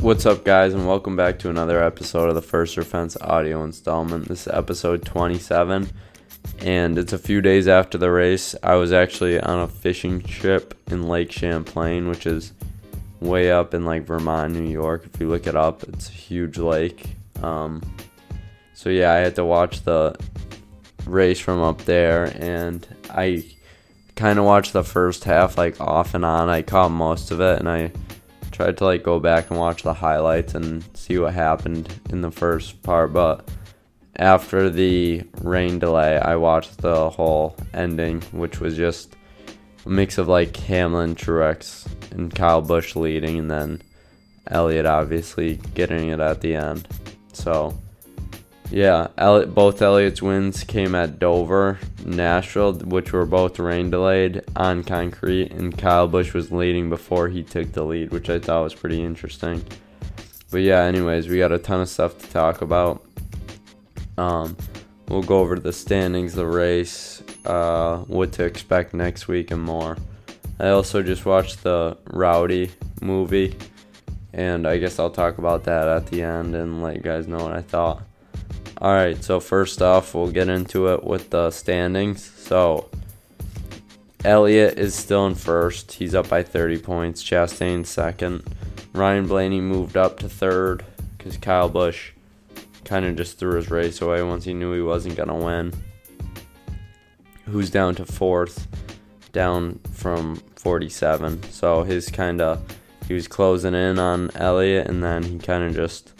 What's up, guys, and welcome back to another episode of the First Or Fence audio installment. This is episode 27, and it's a few days after the race. I was actually on a fishing trip in Lake Champlain, which is way up in like Vermont, New York. If you look it up, it's a huge lake. Um, so, yeah, I had to watch the race from up there, and I kind of watched the first half like off and on. I caught most of it, and I tried to like go back and watch the highlights and see what happened in the first part, but after the rain delay, I watched the whole ending, which was just a mix of like Hamlin, Truex, and Kyle Busch leading, and then Elliott obviously getting it at the end. So yeah, Elliott, both Elliott's wins came at Dover, Nashville, which were both rain delayed on concrete, and Kyle Busch was leading before he took the lead, which I thought was pretty interesting. But yeah, anyways, we got a ton of stuff to talk about. Um, we'll go over the standings, the race, uh, what to expect next week, and more. I also just watched the Rowdy movie, and I guess I'll talk about that at the end and let you guys know what I thought. All right, so first off, we'll get into it with the standings. So, Elliott is still in first. He's up by 30 points. Chastain second. Ryan Blaney moved up to third because Kyle Busch kind of just threw his race away once he knew he wasn't going to win. Who's down to fourth, down from 47. So, his kind of, he was closing in on Elliott and then he kind of just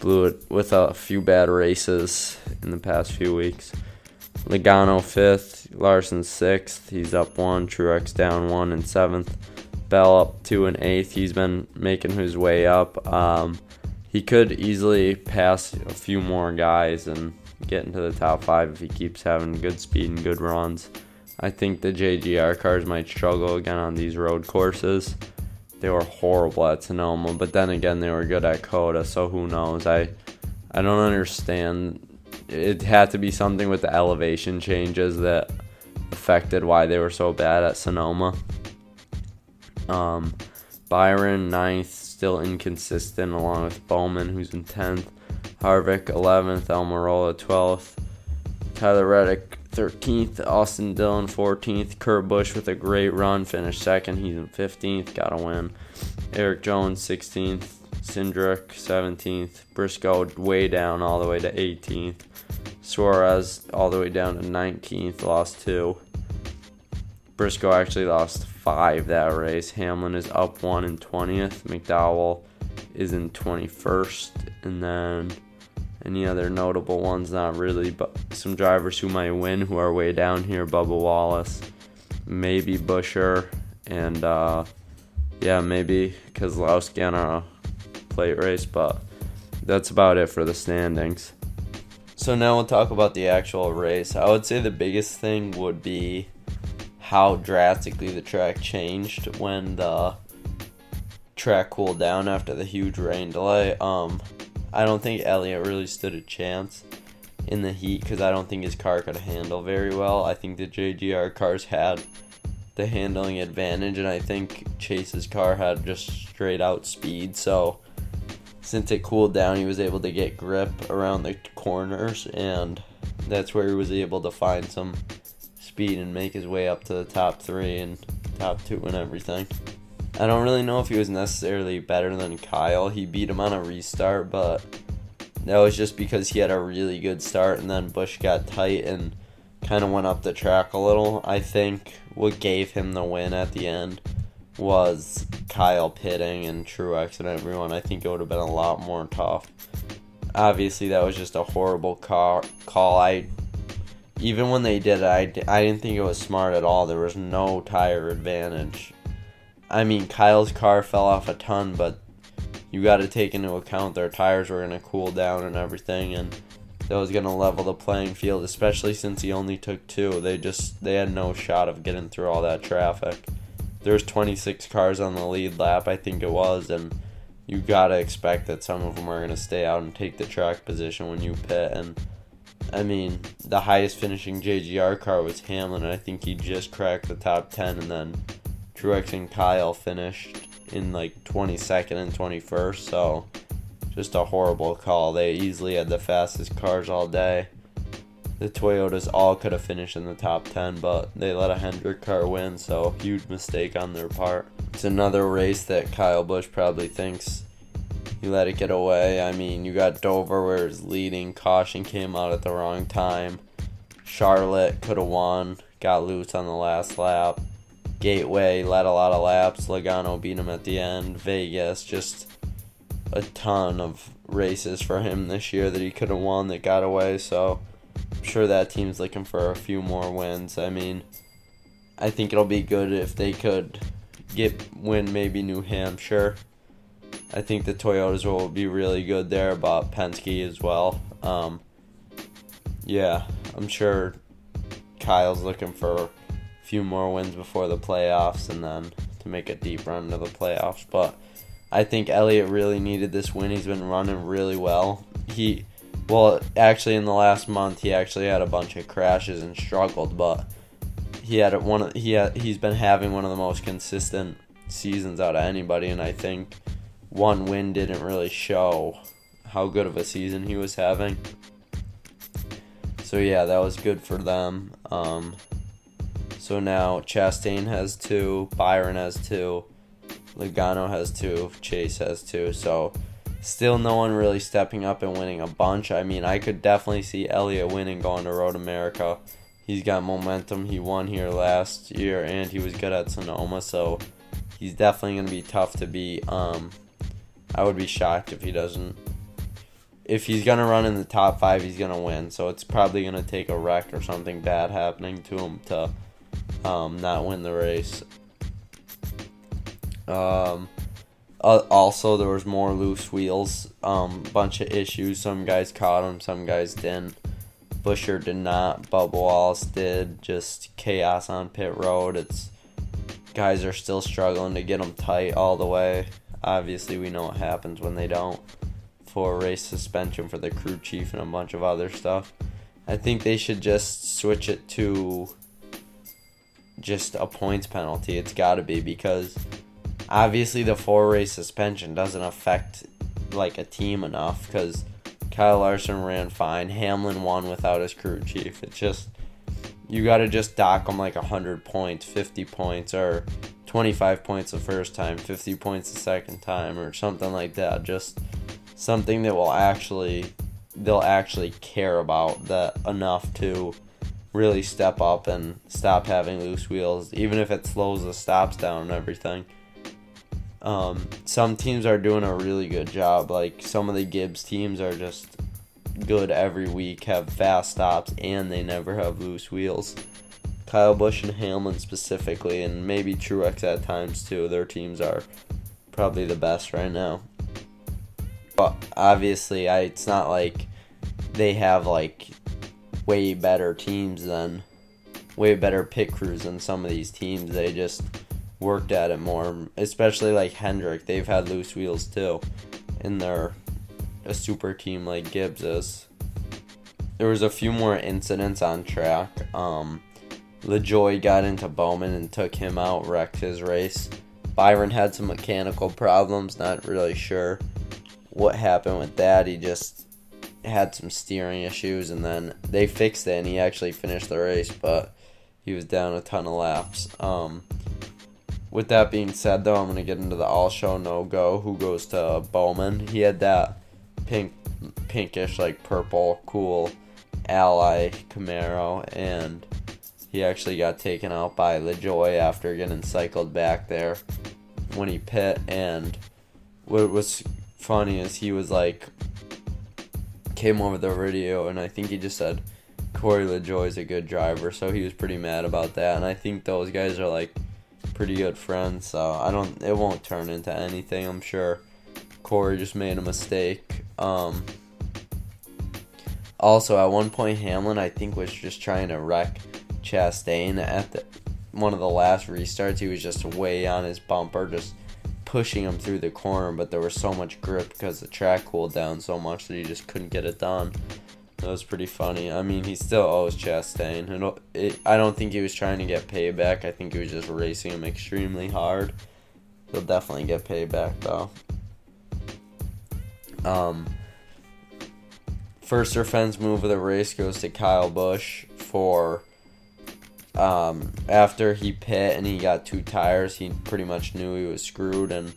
blew it with a few bad races in the past few weeks. Logano fifth, Larson sixth. He's up one. Truex down one and seventh. Bell up two and eighth. He's been making his way up. Um, he could easily pass a few more guys and get into the top five if he keeps having good speed and good runs. I think the JGR cars might struggle again on these road courses they were horrible at Sonoma, but then again they were good at COTA, so who knows? I I don't understand. It had to be something with the elevation changes that affected why they were so bad at Sonoma. Um, Byron ninth, still inconsistent, along with Bowman, who's in tenth. Harvick 11th, Almirola 12th, Tyler Reddick 13th, Austin Dillon 14th, Kurt Busch with a great run finished second. He's in 15th, got a win. Erik Jones 16th, Cindric 17th, Briscoe way down all the way to 18th, Suarez all the way down to 19th, lost two. Briscoe actually lost five that race. Hamlin is up one in 20th. McDowell is in 21st, and then any other notable ones? Not really, but some drivers who might win who are way down here Bubba Wallace, maybe Buescher, and uh, yeah, maybe Keselowski on a plate race, but that's about it for the standings. So now we'll talk about the actual race. I would say the biggest thing would be how drastically the track changed when the track cooled down after the huge rain delay. Um, I don't think Elliott really stood a chance in the heat because I don't think his car could handle very well. I think the JGR cars had the handling advantage, and I think Chase's car had just straight out speed. So since it cooled down, he was able to get grip around the corners, and that's where he was able to find some speed and make his way up to the top three and top two and everything. I don't really know if he was necessarily better than Kyle. He beat him on a restart, but that was just because he had a really good start and then Busch got tight and kind of went up the track a little. I think what gave him the win at the end was Kyle pitting and Truex and everyone. I think it would have been a lot more tough. Obviously, that was just a horrible call. call. I even when they did it, I, I didn't think it was smart at all. There was no tire advantage. I mean, Kyle's car fell off a ton, but you got to take into account their tires were going to cool down and everything, and that was going to level the playing field, especially since he only took two. They just they had no shot of getting through all that traffic. There's 26 cars on the lead lap, I think it was, and you got to expect that some of them are going to stay out and take the track position when you pit. And I mean, the highest finishing JGR car was Hamlin, and I think he just cracked the top 10, and then Truex and Kyle finished in like 22nd and 21st. So just a horrible call. They easily had the fastest cars all day. The Toyotas all could have finished in the top 10, but they let a Hendrick car win, so huge mistake on their part. It's another race that Kyle Busch probably thinks he let it get away. I mean, you got Dover where his leading caution came out at the wrong time. Charlotte could have won, got loose on the last lap. Gateway led a lot of laps. Logano beat him at the end. Vegas just a ton of races for him this year that he could have won that got away. So I'm sure that team's looking for a few more wins. I mean, I think it'll be good if they could get win maybe New Hampshire. I think the Toyotas will be really good there, but Penske as well. Um, yeah, I'm sure Kyle's looking for few more wins before the playoffs and then to make a deep run into the playoffs. But I think Elliott really needed this win. He's been running really well. He well, actually, in the last month, he actually had a bunch of crashes and struggled, but he had one. He had, he's been having one of the most consistent seasons out of anybody, and I think one win didn't really show how good of a season he was having. So yeah, that was good for them. Um, so now Chastain has two, Byron has two, Logano has two, Chase has two. So Still, no one really stepping up and winning a bunch. I mean, I could definitely see Elliott winning going to Road America. He's got momentum. He won here last year, and he was good at Sonoma, so he's definitely going to be tough to beat. Um, I would be shocked if he doesn't. If he's going to run in the top five, he's going to win. So it's probably going to take a wreck or something bad happening to him to um, not win the race. Um, uh, also, there was more loose wheels. Um, bunch of issues. Some guys caught them, some guys didn't. Buescher did not. Bubba Wallace did. Just chaos on pit road. It's guys are still struggling to get them tight all the way. Obviously, we know what happens when they don't. For race suspension for the crew chief and a bunch of other stuff. I think they should just switch it to just a points penalty. It's got to be because obviously the four race suspension doesn't affect like a team enough because Kyle Larson ran fine. Hamlin won without his crew chief. It's just you got to just dock them like 100 points, 50 points, or 25 points the first time, 50 points the second time, or something like that. Just something that will actually they'll actually care about that enough to really step up and stop having loose wheels, even if it slows the stops down and everything. Um, some teams are doing a really good job. Like some of the Gibbs teams are just good every week, have fast stops, and they never have loose wheels. Kyle Busch and Hamlin specifically, and maybe Truex at times too. Their teams are probably the best right now. But obviously, I, it's not like they have like way better teams than way better pit crews than some of these teams. They just worked at it more, especially like Hendrick. They've had loose wheels too, and they're a super team like Gibbs is. There was a few more incidents on track. Um, LaJoie got into Bowman and took him out, wrecked his race. Byron had some mechanical problems, not really sure what happened with that. He just had some steering issues, and then they fixed it, and he actually finished the race, but he was down a ton of laps. Um, with that being said, though, I'm going to get into the all show no go. Who goes to Bowman? He had that pink, pinkish, like purple, cool Ally Camaro, and he actually got taken out by LaJoie after getting cycled back there when he pit. And what was funny is he was like, came over the radio, and I think he just said, Corey LaJoie is a good driver, so he was pretty mad about that. And I think those guys are like pretty good friends, so I don't. It won't turn into anything. I'm sure. Corey just made a mistake. Um, also, at one point, Hamlin I think was just trying to wreck Chastain at the one of the last restarts. He was just way on his bumper, just pushing him through the corner. But there was so much grip because the track cooled down so much that he just couldn't get it done. That was pretty funny. I mean, he still owes Chastain. It, I don't think he was trying to get payback. I think he was just racing him extremely hard. he'll definitely get payback, though. Um, first offense move of the race goes to Kyle Busch for um, after he pit and he got two tires, he pretty much knew he was screwed. And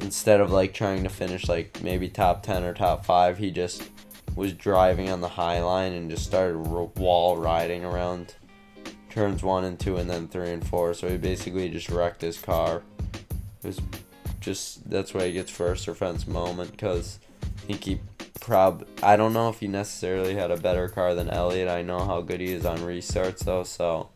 instead of like trying to finish like maybe top 10 or top 5, he just was driving on the high line and just started wall riding around turns 1 and 2 and then 3 and 4. So he basically just wrecked his car. It was just that's why he gets first offense moment because he he prob I don't know if he necessarily had a better car than Elliott. I know how good he is on restarts though, so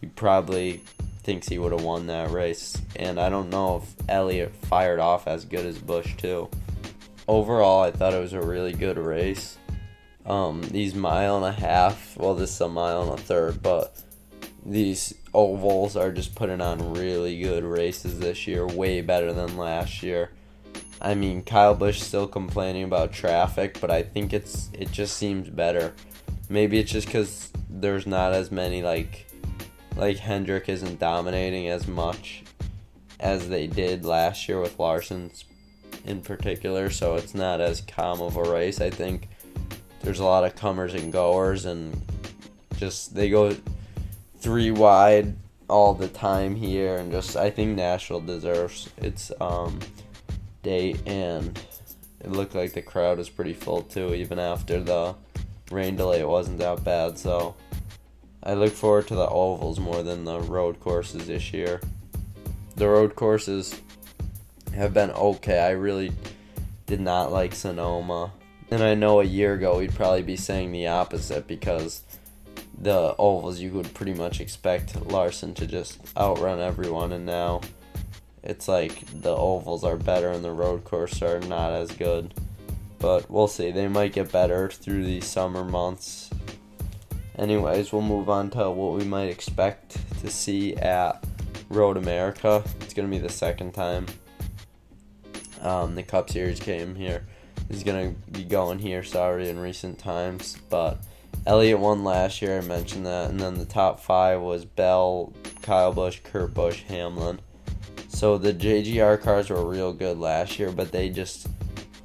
he probably thinks he would have won that race. And I don't know if Elliott fired off as good as Busch too. Overall, I thought it was a really good race. Um, these mile and a half, well, this is a mile and a third, but these ovals are just putting on really good races this year, way better than last year. I mean, Kyle Busch still complaining about traffic, but I think it's it just seems better. Maybe it's just because there's not as many like like Hendrick isn't dominating as much as they did last year with Larson's in particular, so it's not as calm of a race. I think there's a lot of comers and goers, and just they go three wide all the time here, and just I think Nashville deserves its um, date, and it looked like the crowd was pretty full too, even after the rain delay. It wasn't that bad, so I look forward to the ovals more than the road courses this year. The road courses have been okay. I really did not like Sonoma. And I know a year ago we'd probably be saying the opposite because the ovals you would pretty much expect Larson to just outrun everyone and now it's like the ovals are better and the road courses are not as good. But we'll see. They might get better through the summer months. Anyways, we'll move on to what we might expect to see at Road America. It's going to be the second time um, the Cup Series came here. He's going to be going here, sorry, in recent times. But Elliott won last year, I mentioned that. And then the top five was Bell, Kyle Busch, Kurt Busch, Hamlin. So the JGR cars were real good last year, but they just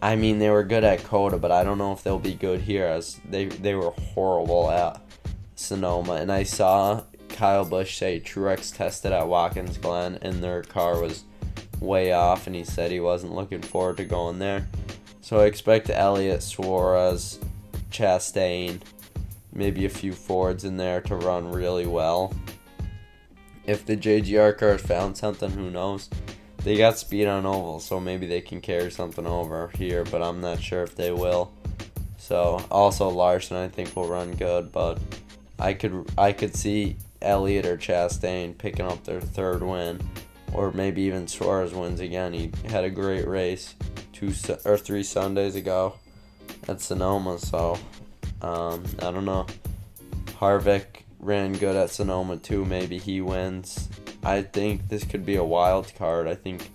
I mean they were good at COTA, but I don't know if they'll be good here as they they were horrible at Sonoma. And I saw Kyle Busch say Truex tested at Watkins Glen and their car was way off and he said he wasn't looking forward to going there. So I expect Elliott, Suarez, Chastain, maybe a few Fords in there to run really well if the JGR cars found something, who knows? They got speed on oval, so maybe they can carry something over here, but I'm not sure if they will. So also Larson, I think will run good, but I could I could see Elliott or Chastain picking up their third win, or maybe even Suarez wins again. He had a great race two or three Sundays ago at Sonoma, so um, I don't know. Harvick ran good at Sonoma too. Maybe he wins. I think this could be a wild card. I think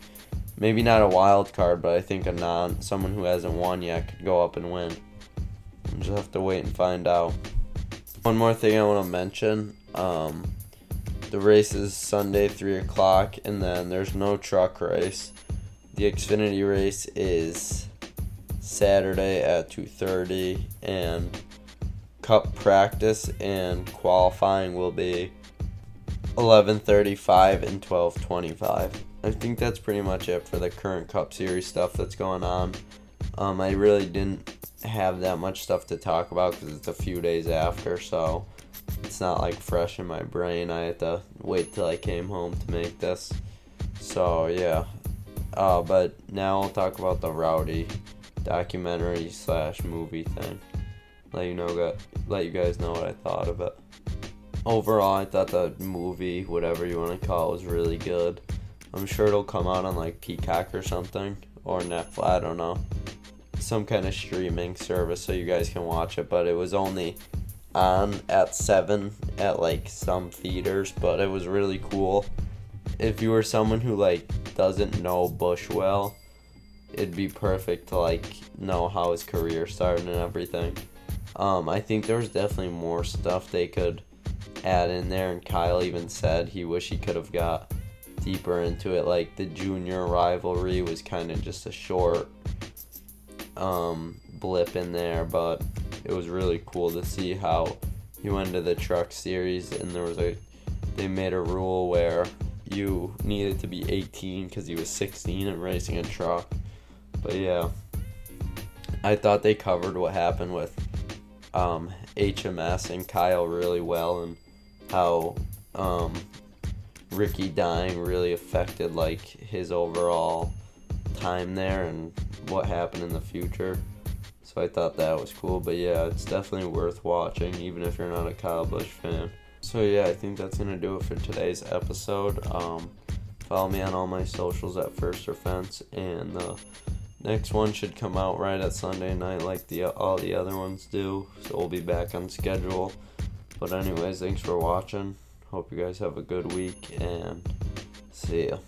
maybe not a wild card, but I think a non someone who hasn't won yet could go up and win. We'll just have to wait and find out. One more thing I want to mention. Um, the race is Sunday, 3 o'clock, and then there's no truck race. The Xfinity race is Saturday at 2.30, and Cup practice and qualifying will be 11:35 and 12:25. I think that's pretty much it for the current Cup Series stuff that's going on. Um, I really didn't have that much stuff to talk about because it's a few days after, so it's not like fresh in my brain. I had to wait till I came home to make this. So yeah, uh, but now I'll talk about the Rowdy documentary slash movie thing let you know let you guys know what I thought of it. Overall, I thought the movie, whatever you want to call it, was really good. I'm sure it'll come out on like Peacock or something or Netflix. I don't know, some kind of streaming service so you guys can watch it. But it was only on at seven at like some theaters, but it was really cool. If you were someone who like doesn't know Busch well, it'd be perfect to like know how his career started and everything. Um, I think there was definitely more stuff they could add in there, and Kyle even said he wish he could have got deeper into it. Like the junior rivalry was kind of just a short um, blip in there, but it was really cool to see how he went to the truck series and there was a they made a rule where you needed to be 18 because he was 16 and racing a truck. But yeah, I thought they covered what happened with um, HMS and Kyle really well and how um, Ricky dying really affected like his overall time there and what happened in the future. So I thought that was cool. But yeah, it's definitely worth watching, even if you're not a Kyle Busch fan. So yeah, I think that's gonna do it for today's episode. Um, follow me on all my socials at First Or Fence, and next one should come out right at Sunday night, like the all the other ones do. So we'll be back on schedule. But anyways, thanks for watching. Hope you guys have a good week and see ya.